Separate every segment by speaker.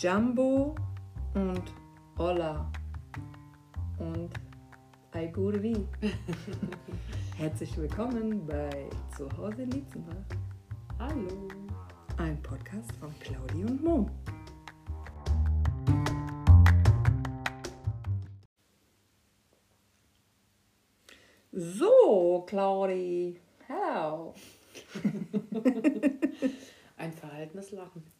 Speaker 1: Jumbo und Olla und Aigurvi. Herzlich willkommen bei Zuhause Lietzenbach.
Speaker 2: Hallo.
Speaker 1: Ein Podcast von Claudi und Mo. So, Claudi. Hello.
Speaker 2: Ein verhaltenes Lachen.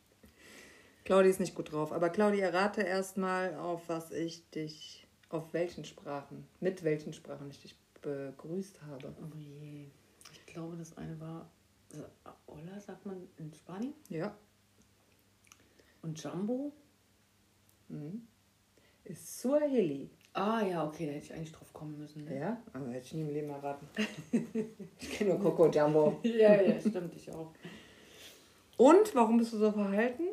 Speaker 1: Claudi ist nicht gut drauf, aber Claudi, errate erstmal, auf was ich dich, auf welchen Sprachen, mit welchen Sprachen ich dich begrüßt habe.
Speaker 2: Oh je. Ich glaube, das eine war äh, Hola, sagt man in Spanien.
Speaker 1: Ja.
Speaker 2: Und Jumbo?
Speaker 1: Mhm. Ist Suaheli.
Speaker 2: Ah ja, okay, da hätte ich eigentlich drauf kommen müssen. Ne?
Speaker 1: Ja, aber hätte ich nie im Leben erraten. ich kenne nur Coco Jumbo.
Speaker 2: ja, ja, stimmt, ich auch.
Speaker 1: Und warum bist du so verhalten?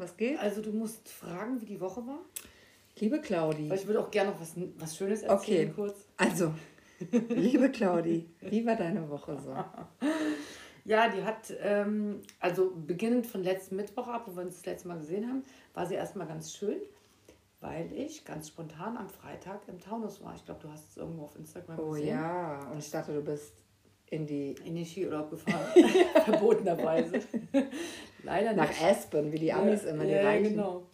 Speaker 1: Was geht?
Speaker 2: Also du musst fragen, wie die Woche war.
Speaker 1: Liebe Claudi.
Speaker 2: Weil ich würde auch gerne noch was, was Schönes erzählen
Speaker 1: Okay.
Speaker 2: kurz.
Speaker 1: Also, liebe Claudi, wie war deine Woche so?
Speaker 2: Ja, die hat, ähm, also beginnend von letzten Mittwoch ab, wo wir uns das letzte Mal gesehen haben, war sie erstmal ganz schön, weil ich ganz spontan am Freitag im Taunus war. Ich glaube, du hast es irgendwo auf Instagram
Speaker 1: Oh
Speaker 2: gesehen.
Speaker 1: ja, und ich dachte, du bist in die
Speaker 2: In den Skiurlaub gefahren. Verbotenerweise. Leider
Speaker 1: nach
Speaker 2: nicht.
Speaker 1: Aspen, wie die Amis immer die
Speaker 2: ja,
Speaker 1: Reichen.
Speaker 2: genau.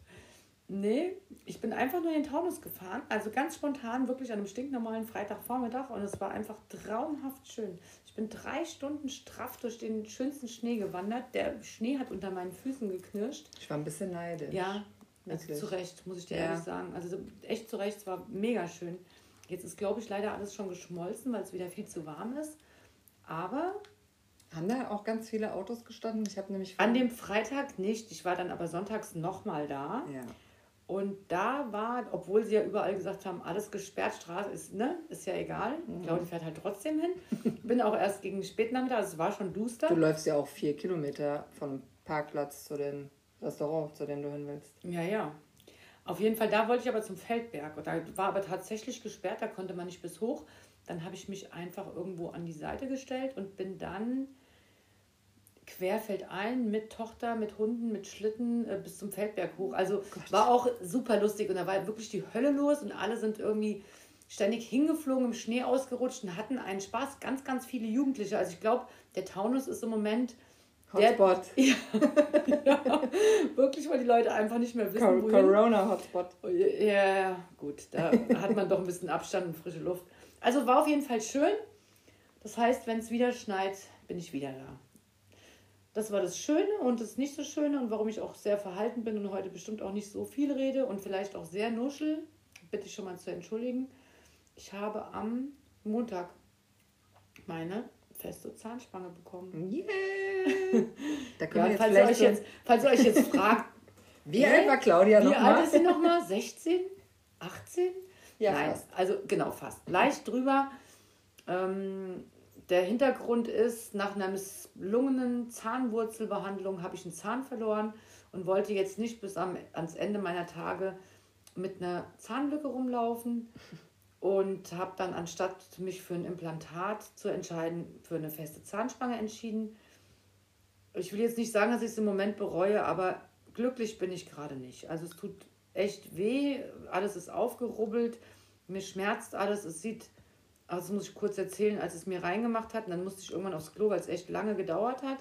Speaker 2: Nee, ich bin einfach nur in den Taunus gefahren. Also ganz spontan, wirklich an einem stinknormalen Freitagvormittag. Und es war einfach traumhaft schön. Ich bin drei Stunden straff durch den schönsten Schnee gewandert. Der Schnee hat unter meinen Füßen geknirscht.
Speaker 1: Ich war ein bisschen neidisch.
Speaker 2: Ja, also zu Recht, muss ich dir
Speaker 1: Ja.
Speaker 2: ehrlich sagen. Also so echt zu Recht, es war mega schön. Jetzt ist, glaube ich, leider alles schon geschmolzen, weil es wieder viel zu warm ist. Aber
Speaker 1: Haben da auch ganz viele Autos gestanden? Ich habe nämlich
Speaker 2: an dem Freitag nicht. Ich war dann aber sonntags nochmal da.
Speaker 1: ja.
Speaker 2: Und da war, obwohl sie ja überall gesagt haben, alles gesperrt, Straße ist, ne, ist ja egal.
Speaker 1: Mhm.
Speaker 2: Claudia fährt halt trotzdem hin. Bin auch erst gegen Spätnachmittag, also es war schon duster.
Speaker 1: Du läufst ja auch vier Kilometer vom Parkplatz zu dem Restaurant, zu dem du hin willst.
Speaker 2: Ja, ja. Auf jeden Fall, da wollte ich aber zum Feldberg. Und da war aber tatsächlich gesperrt, da konnte man nicht bis hoch. Dann habe ich mich einfach irgendwo an die Seite gestellt und bin dann querfeldein mit Tochter, mit Hunden, mit Schlitten äh, bis zum Feldberg hoch. Also war auch super lustig und da war wirklich die Hölle los und alle sind irgendwie ständig hingeflogen, im Schnee ausgerutscht und hatten einen Spaß. Ganz, ganz viele Jugendliche. Also ich glaube, der Taunus ist im Moment der-
Speaker 1: Hotspot.
Speaker 2: ja, ja, wirklich, weil die Leute einfach nicht mehr wissen, wohin.
Speaker 1: Corona-Hotspot.
Speaker 2: Oh, ja, gut, da hat man doch ein bisschen Abstand und frische Luft. Also war auf jeden Fall schön. Das heißt, wenn es wieder schneit, bin ich wieder da. Das war das Schöne und das nicht so Schöne und warum ich auch sehr verhalten bin und heute bestimmt auch nicht so viel rede und vielleicht auch sehr nuschel, bitte ich schon mal zu entschuldigen. Ich habe am Montag meine feste Zahnspange bekommen.
Speaker 1: Yeah! Da können
Speaker 2: Ja,
Speaker 1: wir
Speaker 2: falls, ihr euch jetzt, falls ihr euch jetzt fragt,
Speaker 1: Wie alt war Claudia
Speaker 2: wie
Speaker 1: nochmal?
Speaker 2: alt ist sie nochmal? 16? 18?
Speaker 1: Ja,
Speaker 2: Nein,
Speaker 1: fast.
Speaker 2: also genau, fast. Leicht drüber. Ähm, der Hintergrund ist, nach einer misslungenen Zahnwurzelbehandlung habe ich einen Zahn verloren und wollte jetzt nicht bis am, ans Ende meiner Tage mit einer Zahnlücke rumlaufen und habe dann anstatt mich für ein Implantat zu entscheiden, für eine feste Zahnspange entschieden. Ich will jetzt nicht sagen, dass ich es im Moment bereue, aber glücklich bin ich gerade nicht. Also es tut echt weh, alles ist aufgerubbelt, mir schmerzt alles, es sieht, also muss ich kurz erzählen, als es mir reingemacht hat, und dann musste ich irgendwann aufs Klo, weil es echt lange gedauert hat.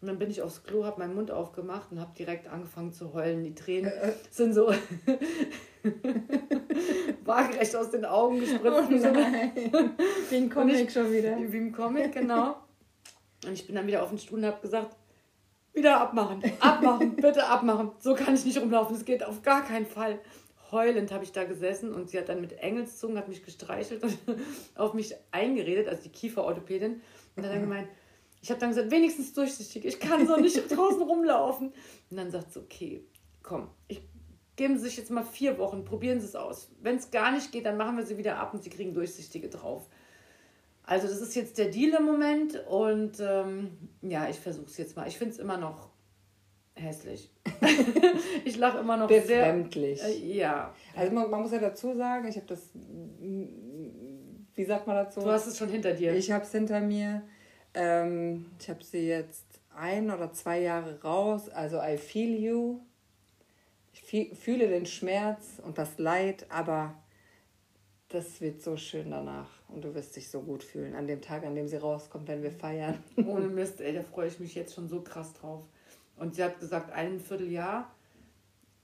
Speaker 2: Und dann bin ich aufs Klo, habe meinen Mund aufgemacht und habe direkt angefangen zu heulen. Die Tränen sind so waagerecht aus den Augen gespritzt. eine-
Speaker 1: Wie ein Comic schon wieder.
Speaker 2: wie im Comic, genau. Und ich bin dann wieder auf den Stuhl und habe gesagt, wieder abmachen, abmachen, bitte abmachen. So kann ich nicht rumlaufen, es geht auf gar keinen Fall. Heulend habe ich da gesessen und sie hat dann mit Engelszungen, hat mich gestreichelt und auf mich eingeredet, also die Kieferorthopädin. Und hat dann gemeint, ich habe dann gesagt, wenigstens durchsichtig, ich kann so nicht draußen rumlaufen. Und dann sagt sie, okay, komm, ich, geben Sie sich jetzt mal vier Wochen, probieren Sie es aus. Wenn es gar nicht geht, dann machen wir sie wieder ab und Sie kriegen durchsichtige drauf. Also das ist jetzt der Deal im Moment und ähm, ja, ich versuche es jetzt mal. Ich finde es immer noch hässlich. ich lache immer noch sehr.
Speaker 1: Befremdlich.
Speaker 2: Äh, ja,
Speaker 1: Also man, man muss ja dazu sagen, ich habe das, wie sagt man dazu?
Speaker 2: du hast es schon hinter dir.
Speaker 1: Ich habe es hinter mir. Ähm, ich habe sie jetzt ein oder zwei Jahre raus. Also I feel you. Ich fühle den Schmerz und das Leid, aber das wird so schön danach. Und du wirst dich so gut fühlen an dem Tag, an dem sie rauskommt, wenn wir feiern.
Speaker 2: Ohne Mist, ey, da freue ich mich jetzt schon so krass drauf. Und sie hat gesagt, ein Vierteljahr.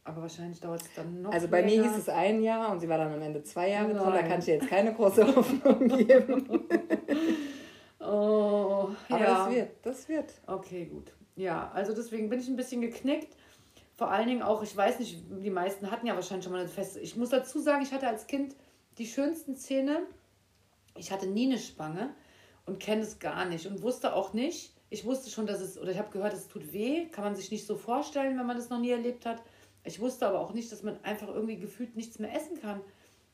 Speaker 2: Aber wahrscheinlich dauert es dann noch.
Speaker 1: Also bei länger. mir hieß es ein Jahr und sie war dann am Ende zwei Jahre Nein. drin. Da kann ich jetzt keine große Hoffnung geben.
Speaker 2: oh,
Speaker 1: Aber ja. das wird, das wird.
Speaker 2: Okay, gut. Ja, also deswegen bin ich ein bisschen geknickt. Vor allen Dingen auch, ich weiß nicht, die meisten hatten ja wahrscheinlich schon mal eine feste. Ich muss dazu sagen, ich hatte als Kind die schönsten Zähne. Ich hatte nie eine Spange und kenne es gar nicht und wusste auch nicht. Ich wusste schon, dass es, oder ich habe gehört, es tut weh. Kann man sich nicht so vorstellen, wenn man das noch nie erlebt hat. Ich wusste aber auch nicht, dass man einfach irgendwie gefühlt nichts mehr essen kann.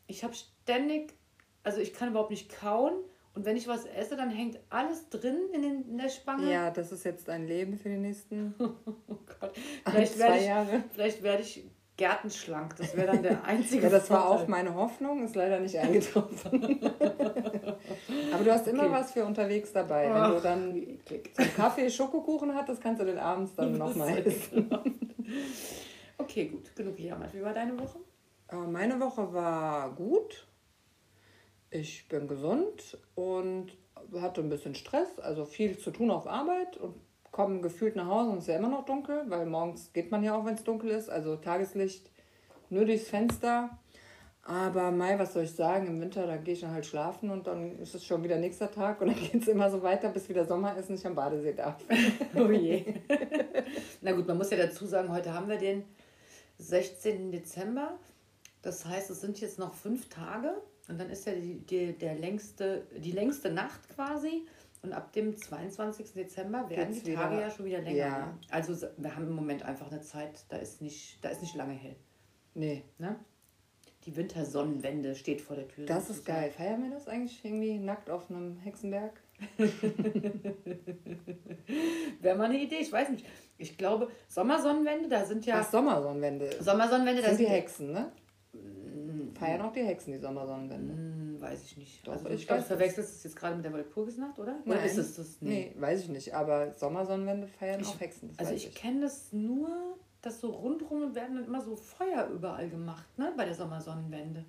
Speaker 2: Ich habe ständig, also ich kann überhaupt nicht kauen. Und wenn ich was esse, dann hängt alles drin in, den, in der Spange.
Speaker 1: Ja, das ist jetzt dein Leben für die nächsten oh
Speaker 2: Gott. Vielleicht zwei ich, Jahre. Vielleicht werde ich gärtenschlank. Das wäre dann der einzige.
Speaker 1: ja, das war auch meine Hoffnung, ist leider nicht eingetroffen. Aber du hast immer okay. was für unterwegs dabei. Wenn du dann Kaffee Schokokuchen hattest, kannst du den abends dann nochmal essen.
Speaker 2: okay, gut. Genug gejammert. Wie war deine Woche?
Speaker 1: Äh, meine Woche war gut. Ich bin gesund und hatte ein bisschen Stress, also viel zu tun auf Arbeit und komme gefühlt nach Hause und es ist ja immer noch dunkel, weil morgens geht man ja auch, wenn es dunkel ist. Also Tageslicht nur durchs Fenster. Aber Mai, was soll ich sagen, im Winter, da gehe ich dann halt schlafen und dann ist es schon wieder nächster Tag und dann geht es immer so weiter, bis wieder Sommer ist und ich am Badesee darf. oh je.
Speaker 2: Na gut, man muss ja dazu sagen, heute haben wir den 16. Dezember. Das heißt, es sind jetzt noch fünf Tage und dann ist ja die, die, der längste, die längste Nacht quasi. Und ab dem 22. Dezember werden Jetzt die Tage wieder, ja schon wieder länger. Ja. Ne? Also wir haben im Moment einfach eine Zeit, da ist nicht, da ist nicht lange hell. Nee. Ne? Die Wintersonnenwende steht vor der Tür.
Speaker 1: Das ist geil. Feiern wir das eigentlich irgendwie nackt auf einem Hexenberg?
Speaker 2: Wäre mal eine Idee, ich weiß nicht. Ich glaube, Sommersonnenwende, da sind ja.
Speaker 1: Ach, Sommersonnenwende.
Speaker 2: Sommersonnenwende,
Speaker 1: da sind die Hexen, ne? Feiern auch die Hexen die Sommersonnenwende.
Speaker 2: Weiß ich nicht. Doch, also ich glaube, du verwechselst es jetzt gerade mit der Walpurgisnacht, oder?
Speaker 1: Nein.
Speaker 2: Oder ist
Speaker 1: es das? Nee. nee, weiß ich nicht. Aber Sommersonnenwende feiern ich, auch Hexen.
Speaker 2: also ich, ich. kenne das nur, dass so rundherum werden dann immer so Feuer überall gemacht, ne? Bei der Sommersonnenwende.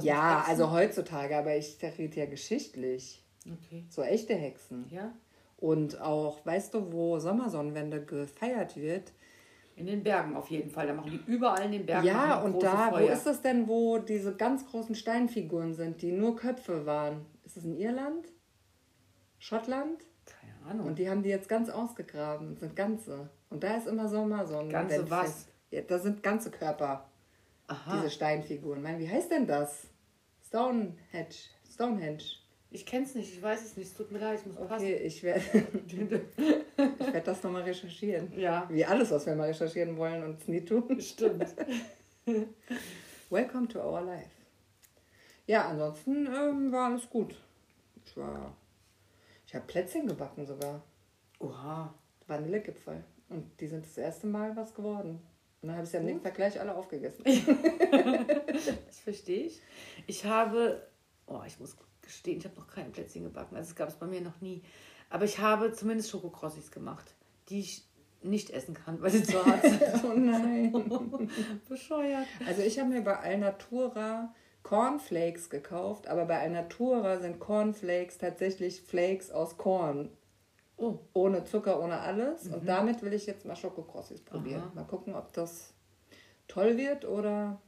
Speaker 1: ja, also heutzutage, aber ich rede ja geschichtlich. Okay. So echte Hexen. Ja. Und auch, weißt du, wo Sommersonnenwende gefeiert wird?
Speaker 2: In den Bergen auf jeden Fall. Da machen die überall in den Bergen.
Speaker 1: Ja, und da, Feuer. wo ist das denn, wo diese ganz großen Steinfiguren sind, die nur Köpfe waren? Ist das in Irland? Schottland?
Speaker 2: Keine Ahnung.
Speaker 1: Und die haben die jetzt ganz ausgegraben, sind ganze. Und da ist immer Sommer, so ein Ganze was? Ja, da sind ganze Körper. Aha. Diese Steinfiguren. Mein, wie heißt denn das? Stonehenge. Stonehenge.
Speaker 2: Ich kenne es nicht, ich weiß es nicht. Es tut mir leid, ich muss
Speaker 1: okay, passen. Okay, ich werde ich werd das nochmal recherchieren. Ja. Wie alles, was wir mal recherchieren wollen und es nie tun. Stimmt. Welcome to our life. Ja, ansonsten ähm, war alles gut. Ich war. Ich habe Plätzchen gebacken sogar. Oha. Vanillegipfel. Und die sind das erste Mal was geworden. Und dann habe ich sie am nächsten Tag gleich alle aufgegessen.
Speaker 2: das verstehe ich. Ich habe. Oh, ich muss gestehen, ich habe noch kein Plätzchen gebacken. Also es gab es bei mir noch nie. Aber ich habe zumindest Schokokrossis gemacht, die ich nicht essen kann, weil sie zu hart sind. oh nein.
Speaker 1: Bescheuert. Also ich habe mir bei Alnatura Cornflakes gekauft, aber bei Alnatura sind Cornflakes tatsächlich Flakes aus Korn. Oh. Ohne Zucker, ohne alles. Mhm. Und damit will ich jetzt mal Schokokrossis probieren. Aha. Mal gucken, ob das toll wird oder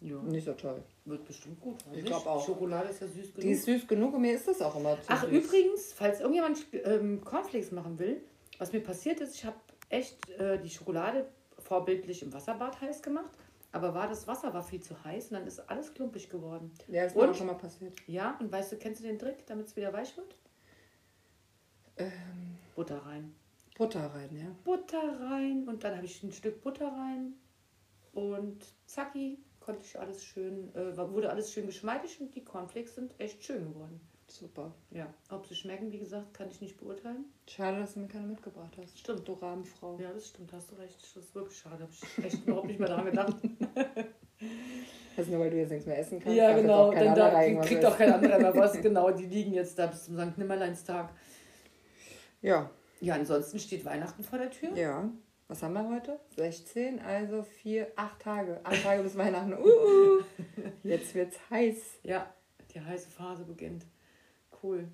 Speaker 1: ja. nicht so toll.
Speaker 2: Wird bestimmt gut. Ich glaube auch. Schokolade ist ja süß genug.
Speaker 1: Die ist süß genug und mir ist das auch immer
Speaker 2: zu Ach, süß. übrigens, falls irgendjemand ähm, Cornflakes machen will, was mir passiert ist, ich habe echt äh, die Schokolade vorbildlich im Wasserbad heiß gemacht. Aber war das Wasser war viel zu heiß und dann ist alles klumpig geworden.
Speaker 1: Ja, ist auch schon mal passiert.
Speaker 2: Ja, und weißt du, kennst du den Trick, damit es wieder weich wird?
Speaker 1: Ähm,
Speaker 2: Butter rein.
Speaker 1: Butter rein, ja.
Speaker 2: Butter rein und dann habe ich ein Stück Butter rein und zacki, konnte ich alles schön, äh, wurde alles schön geschmeidig und die Cornflakes sind echt schön geworden.
Speaker 1: Super.
Speaker 2: Ja. Ob sie schmecken, wie gesagt, kann ich nicht beurteilen.
Speaker 1: Schade, dass du mir keine mitgebracht hast.
Speaker 2: Stimmt. Du Rahmenfrau. Ja, das stimmt, hast du recht. Das ist wirklich schade. Habe ich echt überhaupt nicht mehr daran gedacht.
Speaker 1: Das ist nur, weil du jetzt nichts mehr essen kannst.
Speaker 2: Ja, genau. Denn da kriegt auch kein anderer mehr was. Genau, die liegen jetzt da bis zum St. Nimmerleinstag.
Speaker 1: Ja.
Speaker 2: Ja, ansonsten steht Weihnachten vor der Tür.
Speaker 1: Ja. Was haben wir heute? 16, also vier, acht Tage. Acht Tage bis Weihnachten. Uh, jetzt wird's heiß.
Speaker 2: Ja, die heiße Phase beginnt. Cool.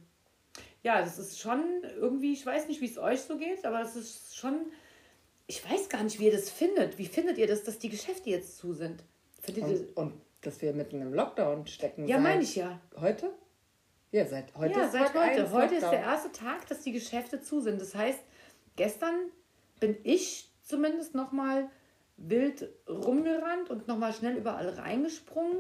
Speaker 2: Ja, das ist schon irgendwie, ich weiß nicht, wie es euch so geht, aber es ist schon, ich weiß gar nicht, wie ihr das findet. Wie findet ihr das, dass die Geschäfte jetzt zu sind? Findet ihr
Speaker 1: Und, und dass wir mitten im Lockdown stecken.
Speaker 2: Ja, meine ich ja.
Speaker 1: Heute? Ja, seit heute
Speaker 2: ja,
Speaker 1: ist
Speaker 2: seit heute. Heute ist der
Speaker 1: Lockdown.
Speaker 2: erste Tag, dass die Geschäfte zu sind. Das heißt, gestern bin ich zumindest nochmal wild rumgerannt und nochmal schnell überall reingesprungen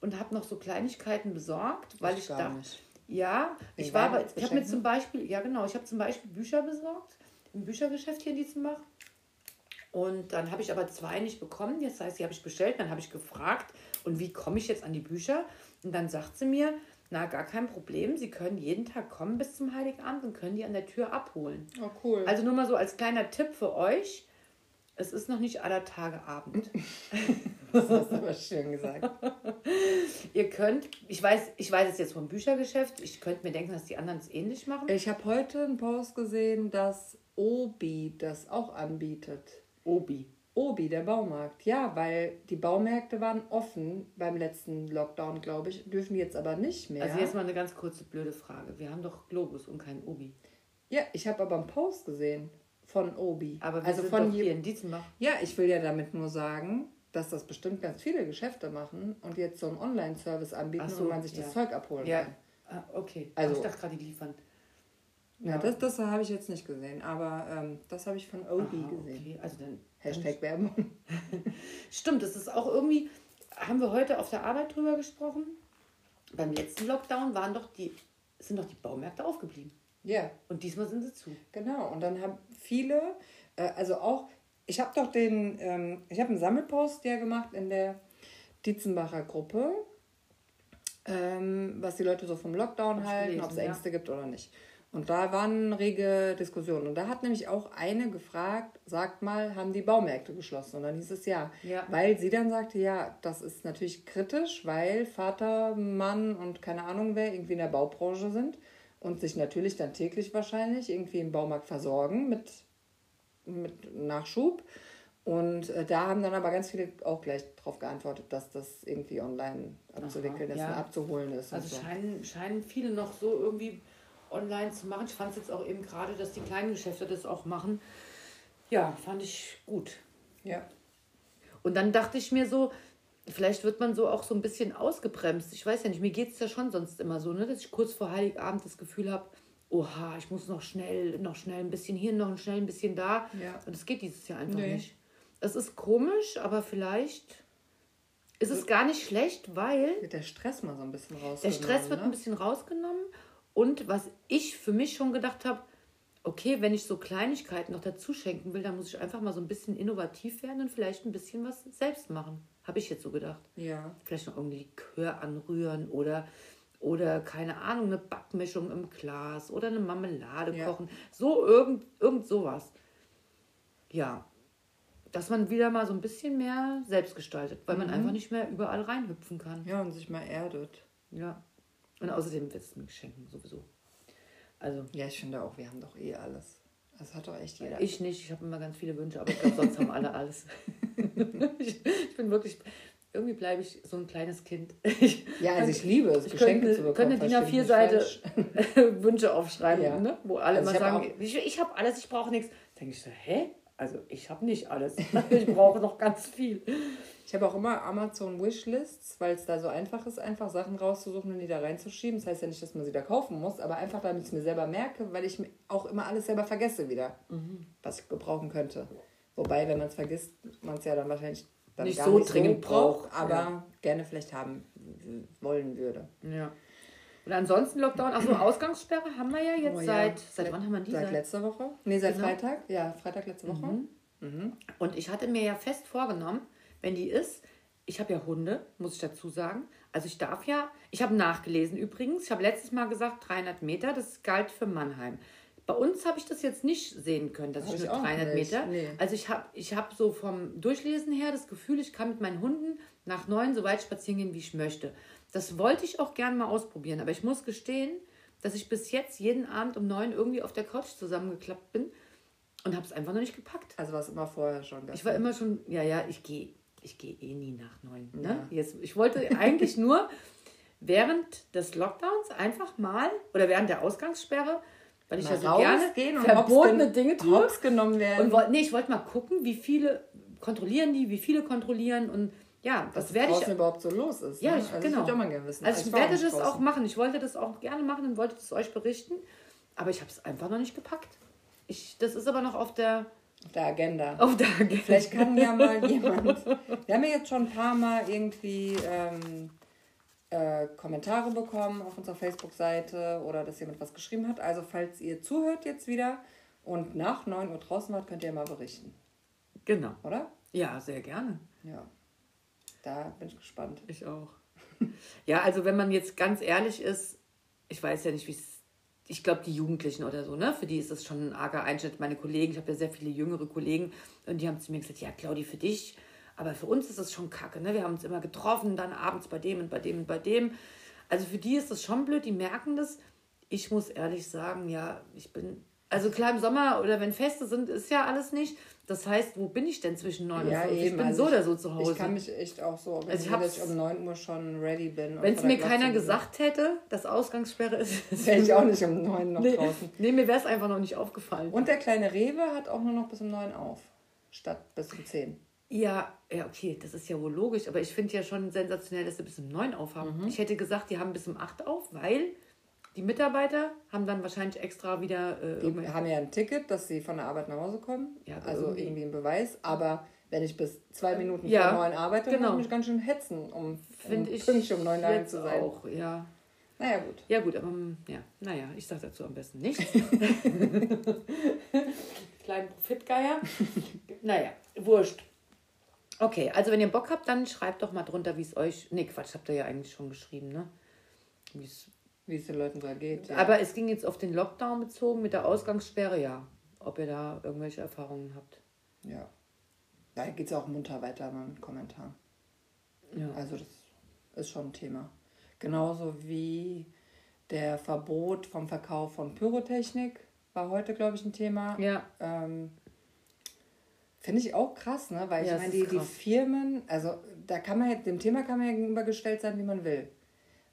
Speaker 2: und habe noch so Kleinigkeiten besorgt, weil ich,
Speaker 1: gar
Speaker 2: dachte,
Speaker 1: nicht.
Speaker 2: ja,
Speaker 1: Wegen
Speaker 2: ich war, aber- ich habe mir zum Beispiel, ja genau, ich habe zum Beispiel Bücher besorgt im Büchergeschäft hier in Dietzenbach. Und dann habe ich aber zwei nicht bekommen. Jetzt heißt, die habe ich bestellt. Dann habe ich gefragt, und wie komme ich jetzt an die Bücher? Und dann sagt sie mir, na, gar kein Problem. Sie können jeden Tag kommen bis zum Heiligabend und können die an der Tür abholen.
Speaker 1: Oh, cool.
Speaker 2: Also nur mal so als kleiner Tipp für euch. Es ist noch nicht aller Tage Abend.
Speaker 1: das hast du aber schön gesagt.
Speaker 2: Ihr könnt, ich weiß, ich weiß es jetzt vom Büchergeschäft, ich könnte mir denken, dass die anderen es ähnlich machen.
Speaker 1: Ich habe heute einen Post gesehen, dass Obi das auch anbietet.
Speaker 2: Obi.
Speaker 1: Obi, der Baumarkt. Ja, weil die Baumärkte waren offen beim letzten Lockdown, glaube ich, dürfen jetzt aber nicht mehr.
Speaker 2: Also jetzt mal eine ganz kurze blöde Frage. Wir haben doch Globus und kein Obi.
Speaker 1: ja, ich habe aber einen Post gesehen von Obi.
Speaker 2: Aber wir
Speaker 1: also
Speaker 2: sind
Speaker 1: von
Speaker 2: doch hier in Dietzenbach.
Speaker 1: Ja, ich will ja damit nur sagen, dass das bestimmt ganz viele Geschäfte machen und jetzt so einen Online-Service anbieten
Speaker 2: Ach so,
Speaker 1: und man sich das
Speaker 2: ja.
Speaker 1: Zeug abholen
Speaker 2: Ja,
Speaker 1: kann.
Speaker 2: ah, okay.
Speaker 1: Also-
Speaker 2: Also, ich dachte gerade, die liefern.
Speaker 1: Ja, das, das habe ich jetzt nicht gesehen, aber ähm, das habe ich von Obi
Speaker 2: Aha,
Speaker 1: gesehen.
Speaker 2: okay. Also dann,
Speaker 1: Hashtag Werbung.
Speaker 2: Stimmt, das ist auch irgendwie, haben wir heute auf der Arbeit drüber gesprochen. Beim letzten Lockdown waren doch die, sind doch die Baumärkte aufgeblieben.
Speaker 1: Ja,
Speaker 2: Und diesmal sind sie zu.
Speaker 1: genau. Und dann haben viele, äh, also auch, ich habe doch den, ähm, ich habe einen Sammelpost ja gemacht in der Dietzenbacher Gruppe, ähm, was die Leute so vom Lockdown halten, ob es
Speaker 2: ja.
Speaker 1: Ängste gibt oder nicht. Und da waren rege Diskussionen. Und da hat nämlich auch eine gefragt, sagt mal, haben die Baumärkte geschlossen? Und dann hieß es ja.
Speaker 2: Ja.
Speaker 1: Weil sie dann sagte, ja, das ist natürlich kritisch, weil Vater, Mann und keine Ahnung wer irgendwie in der Baubranche sind und sich natürlich dann täglich wahrscheinlich irgendwie im Baumarkt versorgen mit, mit Nachschub. Und äh, da haben dann aber ganz viele auch gleich darauf geantwortet, dass das irgendwie online abzuwickeln
Speaker 2: Aha,
Speaker 1: ist
Speaker 2: ja.
Speaker 1: und abzuholen ist.
Speaker 2: Also
Speaker 1: so.
Speaker 2: scheinen, scheinen viele noch so irgendwie online zu machen. Ich fand es jetzt auch eben gerade, dass die kleinen Geschäfte das auch machen. Ja, fand ich gut.
Speaker 1: Ja.
Speaker 2: Und dann dachte ich mir so, vielleicht wird man so auch so ein bisschen ausgebremst. Ich weiß ja nicht, mir geht es ja schon sonst immer so, ne, dass ich kurz vor Heiligabend das Gefühl habe, oha, ich muss noch schnell, noch schnell ein bisschen hier, noch schnell ein bisschen da.
Speaker 1: Ja.
Speaker 2: Und es geht dieses Jahr einfach
Speaker 1: Nee.
Speaker 2: nicht. Es ist komisch, aber vielleicht ist es gar nicht schlecht, weil
Speaker 1: Wird der Stress mal so ein bisschen raus.
Speaker 2: der Stress wird
Speaker 1: ne?
Speaker 2: ein bisschen rausgenommen. Und was ich für mich schon gedacht habe, okay, wenn ich so Kleinigkeiten noch dazu schenken will, dann muss ich einfach mal so ein bisschen innovativ werden und vielleicht ein bisschen was selbst machen. Habe ich jetzt so gedacht.
Speaker 1: Ja.
Speaker 2: Vielleicht noch irgendwie Likör anrühren oder, oder keine Ahnung, eine Backmischung im Glas oder eine Marmelade
Speaker 1: Ja.
Speaker 2: kochen. So irgend, irgend sowas. Ja. Dass man wieder mal so ein bisschen mehr selbst gestaltet, weil man einfach nicht mehr überall reinhüpfen kann.
Speaker 1: Ja, und sich mal erdet.
Speaker 2: Ja. Und außerdem wird es mit Geschenken sowieso. Also,
Speaker 1: Ja, ich finde auch, wir haben doch eh alles. Das hat doch echt jeder.
Speaker 2: ich nicht, ich habe immer ganz viele Wünsche, aber ich glaube, sonst haben alle alles. ich, ich bin wirklich, irgendwie bleibe ich so ein kleines Kind. Ich,
Speaker 1: ja, also ich liebe es,
Speaker 2: ich
Speaker 1: Geschenke
Speaker 2: könnte,
Speaker 1: zu bekommen.
Speaker 2: könnte DIN
Speaker 1: versteh mich
Speaker 2: A4-Seite
Speaker 1: nicht falsch.
Speaker 2: Wünsche aufschreiben,
Speaker 1: Ja.
Speaker 2: ne? wo alle
Speaker 1: Also
Speaker 2: immer sagen, ich, ich habe alles, ich brauche nichts. denke ich so, hä? Also ich habe nicht alles. ich brauche noch ganz viel.
Speaker 1: Ich habe auch immer Amazon Wishlists, weil es da so einfach ist, einfach Sachen rauszusuchen und die da reinzuschieben. Das heißt ja nicht, dass man sie da kaufen muss, aber einfach, damit ich es mir selber merke, weil ich mir auch immer alles selber vergesse wieder,
Speaker 2: Mhm.
Speaker 1: was ich gebrauchen könnte. Wobei, wenn man es vergisst, man es ja dann wahrscheinlich dann
Speaker 2: Nicht
Speaker 1: gar
Speaker 2: so
Speaker 1: nicht
Speaker 2: dringend braucht,
Speaker 1: aber
Speaker 2: ja.
Speaker 1: gerne vielleicht haben wollen würde.
Speaker 2: Ja. Und ansonsten Lockdown, achso, Ausgangssperre haben wir ja jetzt
Speaker 1: Oh ja.
Speaker 2: seit, seit wann haben wir die?
Speaker 1: Seit
Speaker 2: Seit-
Speaker 1: letzter Woche? Nee, seit
Speaker 2: Genau.
Speaker 1: Freitag. Ja, Freitag letzte Woche.
Speaker 2: Und ich hatte mir ja fest vorgenommen, wenn die ist, ich habe ja Hunde, muss ich dazu sagen. Also ich darf ja, ich habe nachgelesen übrigens, ich habe letztes Mal gesagt 300 Meter, das galt für Mannheim. Bei uns habe ich das jetzt nicht sehen können, dass
Speaker 1: Hab
Speaker 2: ich nur
Speaker 1: auch
Speaker 2: 300
Speaker 1: nicht,
Speaker 2: Meter.
Speaker 1: nee.
Speaker 2: Also ich habe ich hab so vom Durchlesen her das Gefühl, ich kann mit meinen Hunden nach neun so weit spazieren gehen, wie ich möchte. Das wollte ich auch gern mal ausprobieren, aber ich muss gestehen, dass ich bis jetzt jeden Abend um neun irgendwie auf der Couch zusammengeklappt bin und habe es einfach noch nicht gepackt.
Speaker 1: Also war es immer vorher schon.
Speaker 2: Ich war immer schon, ja, ja, ich gehe ich gehe eh nie nach neun. Ne? Jetzt, ich wollte eigentlich nur während des Lockdowns einfach mal oder während der Ausgangssperre, weil ich
Speaker 1: Mal
Speaker 2: ja so gerne
Speaker 1: rausgehen und
Speaker 2: verbotene
Speaker 1: hops
Speaker 2: Dinge tue.
Speaker 1: hops genommen werden.
Speaker 2: Und wollte, nee, ich wollte mal gucken, wie viele kontrollieren die, wie viele kontrollieren und ja, was werde ich.
Speaker 1: überhaupt so los ist.
Speaker 2: Ja,
Speaker 1: ne?
Speaker 2: ich,
Speaker 1: also
Speaker 2: genau.
Speaker 1: Ich würde auch mal gerne wissen.
Speaker 2: Also ich
Speaker 1: war
Speaker 2: werde das auch machen. Ich wollte das auch gerne machen und wollte das euch berichten, aber ich habe es einfach noch nicht gepackt. Ich, das ist aber noch auf der,
Speaker 1: Auf der Agenda.
Speaker 2: auf der Agenda.
Speaker 1: Vielleicht kann ja mal jemand. Wir haben ja jetzt schon ein paar Mal irgendwie ähm, äh, Kommentare bekommen auf unserer Facebook-Seite oder dass jemand was geschrieben hat. Also, falls ihr zuhört jetzt wieder und nach 9 Uhr draußen wart, könnt ihr mal berichten,
Speaker 2: Genau.
Speaker 1: oder?
Speaker 2: Ja, sehr gerne.
Speaker 1: Ja. Da bin ich gespannt.
Speaker 2: Ich auch. Ja, also wenn man jetzt ganz ehrlich ist, ich weiß ja nicht, wie es. Ich glaube, die Jugendlichen oder so, ne? Für die ist das schon ein arger Einschnitt. Meine Kollegen, ich habe ja sehr viele jüngere Kollegen und die haben zu mir gesagt, ja, Claudi, für dich, aber für uns ist das schon kacke, ne? Wir haben uns immer getroffen, dann abends bei dem und bei dem und bei dem. Also für die ist das schon blöd, die merken das. Ich muss ehrlich sagen, ja, ich bin. Also klar, im Sommer oder wenn Feste sind, ist ja alles nicht. Das heißt, wo bin ich denn zwischen 9
Speaker 1: Ja,
Speaker 2: und 5? Ich bin
Speaker 1: also
Speaker 2: so oder so zu Hause.
Speaker 1: Ich kann mich echt auch so
Speaker 2: Also ich
Speaker 1: dass ich um 9 Uhr schon ready bin.
Speaker 2: Wenn es mir keiner gesagt hätte, dass Ausgangssperre ist,
Speaker 1: Wäre ich auch nicht um 9 noch
Speaker 2: nee,
Speaker 1: draußen.
Speaker 2: nee, mir wäre es einfach noch nicht aufgefallen.
Speaker 1: Und der kleine Rewe hat auch nur noch bis um 9 auf. Statt bis um 10.
Speaker 2: Ja, ja, okay, das ist ja wohl logisch, aber ich finde ja schon sensationell, dass sie bis um 9 aufhaben. Ich hätte gesagt, die haben bis um 8 auf, weil die Mitarbeiter haben dann wahrscheinlich extra wieder äh,
Speaker 1: Die haben ja ein Ticket, dass sie von der Arbeit nach Hause kommen.
Speaker 2: Ja,
Speaker 1: also
Speaker 2: irgendwie-
Speaker 1: irgendwie ein Beweis. Aber wenn ich bis zwei Minuten
Speaker 2: Ja,
Speaker 1: vor neun arbeite, dann
Speaker 2: genau.
Speaker 1: muss ich mich ganz schön hetzen, um, um pünktlich um neun
Speaker 2: jetzt
Speaker 1: zu sein.
Speaker 2: auch, ja.
Speaker 1: Naja, gut.
Speaker 2: Ja gut, aber mm, ja, naja, ich sage dazu am besten nichts. Kleinen Profitgeier. naja, wurscht. Okay, also wenn ihr Bock habt, dann schreibt doch mal drunter, wie es euch... Nee, Quatsch, habt ihr ja eigentlich schon geschrieben, ne? Wie es
Speaker 1: Wie es den Leuten so geht. Ja.
Speaker 2: Aber es ging jetzt auf den Lockdown bezogen mit der Ausgangssperre, ja. Ob ihr da irgendwelche Erfahrungen habt.
Speaker 1: ja. Da geht es auch munter weiter mit Kommentaren.
Speaker 2: Ja.
Speaker 1: Also das ist schon ein Thema. Genauso wie der Verbot vom Verkauf von Pyrotechnik war heute, glaube ich, ein Thema.
Speaker 2: Ja,
Speaker 1: Ähm, Finde ich auch krass, ne? Weil
Speaker 2: Ja,
Speaker 1: ich meine, die, die. Firmen, also da kann man jetzt, dem Thema kann man ja gegenübergestellt sein, wie man will.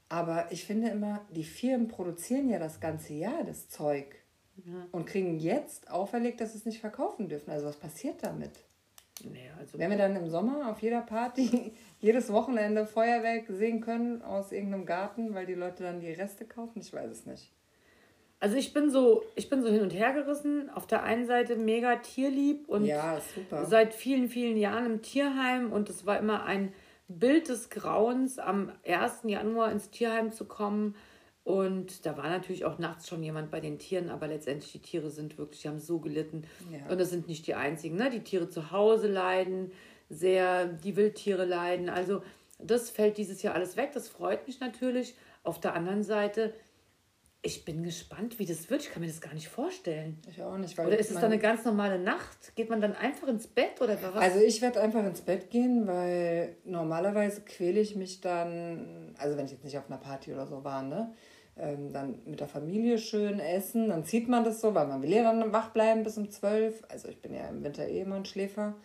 Speaker 1: Aber ich finde immer, die Firmen produzieren ja das ganze Jahr das Zeug und kriegen jetzt auferlegt, dass sie es nicht verkaufen dürfen. Also was passiert damit?
Speaker 2: nee, also
Speaker 1: Wenn wir dann im Sommer auf jeder Party jedes Wochenende Feuerwerk sehen können aus irgendeinem Garten, weil die Leute dann die Reste kaufen, ich weiß es nicht.
Speaker 2: Also ich bin so, ich bin so hin und her gerissen. Auf der einen Seite mega tierlieb und
Speaker 1: ja,
Speaker 2: seit vielen, vielen Jahren im Tierheim und es war immer ein Bild des Grauens, am 1. Januar ins Tierheim zu kommen. Und da war natürlich auch nachts schon jemand bei den Tieren, aber letztendlich die Tiere sind wirklich, die haben so gelitten.
Speaker 1: Ja.
Speaker 2: Und das sind nicht die einzigen. Ne? Die Tiere zu Hause leiden sehr, die Wildtiere leiden. Also das fällt dieses Jahr alles weg. Das freut mich natürlich. Auf der anderen Seite, ich bin gespannt, wie das wird. Ich kann mir das gar nicht vorstellen.
Speaker 1: Ich auch nicht. Weil
Speaker 2: Oder ist es dann eine ganz normale Nacht? Geht man dann einfach ins Bett oder was?
Speaker 1: Also ich werde einfach ins Bett gehen, weil normalerweise quäle ich mich dann, also wenn ich jetzt nicht auf einer Party oder so war, ne? Ähm, dann mit der Familie schön essen, dann zieht man das so, weil man will ja dann wach bleiben bis um zwölf. Also ich bin ja im Winter eh immer ein Schläfer.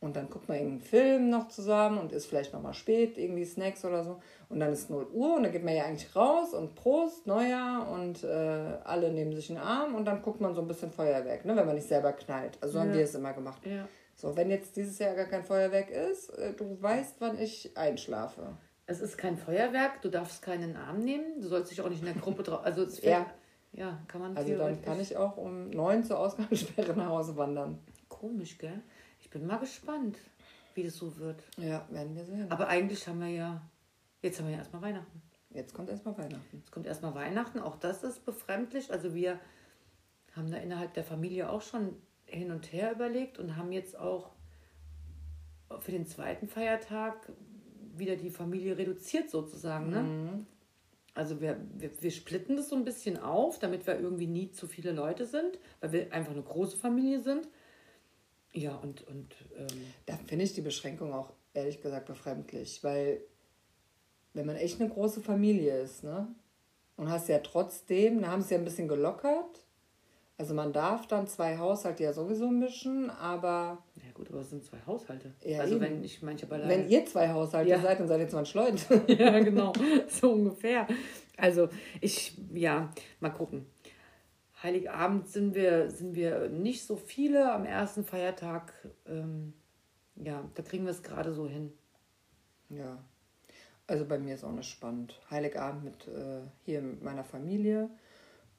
Speaker 1: Und dann guckt man irgendeinen Film noch zusammen und isst vielleicht nochmal spät, irgendwie Snacks oder so. Und dann ist 0 Uhr und dann geht man ja eigentlich raus und Prost, Neujahr und äh, alle nehmen sich in den Arm und dann guckt man so ein bisschen Feuerwerk, ne, wenn man nicht selber knallt. Also so haben
Speaker 2: Ja.
Speaker 1: wir es immer gemacht.
Speaker 2: ja.
Speaker 1: So, wenn jetzt dieses Jahr gar kein Feuerwerk ist, äh, du weißt, wann ich einschlafe.
Speaker 2: Es ist kein Feuerwerk, du darfst keinen Arm nehmen, du sollst dich auch nicht in der Gruppe drauf. Also es
Speaker 1: Ja.
Speaker 2: ja, kann man
Speaker 1: Also dann kann ich auch um neun zur Ausgangssperre nach Hause wandern.
Speaker 2: Komisch, gell? Ich bin mal gespannt, wie das so wird.
Speaker 1: Ja, werden wir sehen.
Speaker 2: Aber eigentlich haben wir ja. Jetzt haben wir ja erstmal Weihnachten.
Speaker 1: Jetzt kommt erstmal Weihnachten.
Speaker 2: Jetzt kommt erstmal Weihnachten, auch das ist befremdlich. Also wir haben da innerhalb der Familie auch schon hin und her überlegt und haben jetzt auch für den zweiten Feiertag wieder die Familie reduziert sozusagen. Ne? Also wir, wir, wir splitten das so ein bisschen auf, damit wir irgendwie nie zu viele Leute sind, weil wir einfach eine große Familie sind. Ja, und, und ähm,
Speaker 1: Da finde ich die Beschränkung auch ehrlich gesagt befremdlich, weil wenn man echt eine große Familie ist, ne, und hast ja trotzdem, da haben sie ja ein bisschen gelockert. Also man darf dann zwei Haushalte ja sowieso mischen, aber.
Speaker 2: Ja gut, aber es sind zwei Haushalte.
Speaker 1: Ja,
Speaker 2: also
Speaker 1: eben.
Speaker 2: wenn ich manche bei
Speaker 1: Wenn ihr zwei Haushalte
Speaker 2: Ja.
Speaker 1: seid, dann seid ihr 20 Leute.
Speaker 2: ja, genau. So ungefähr. Also ich, ja, mal gucken. Heiligabend sind wir, sind wir nicht so viele. Am ersten Feiertag, ähm, ja, da kriegen wir es gerade so hin.
Speaker 1: Ja. Also bei mir ist auch nicht spannend. Heiligabend mit äh, hier mit meiner Familie.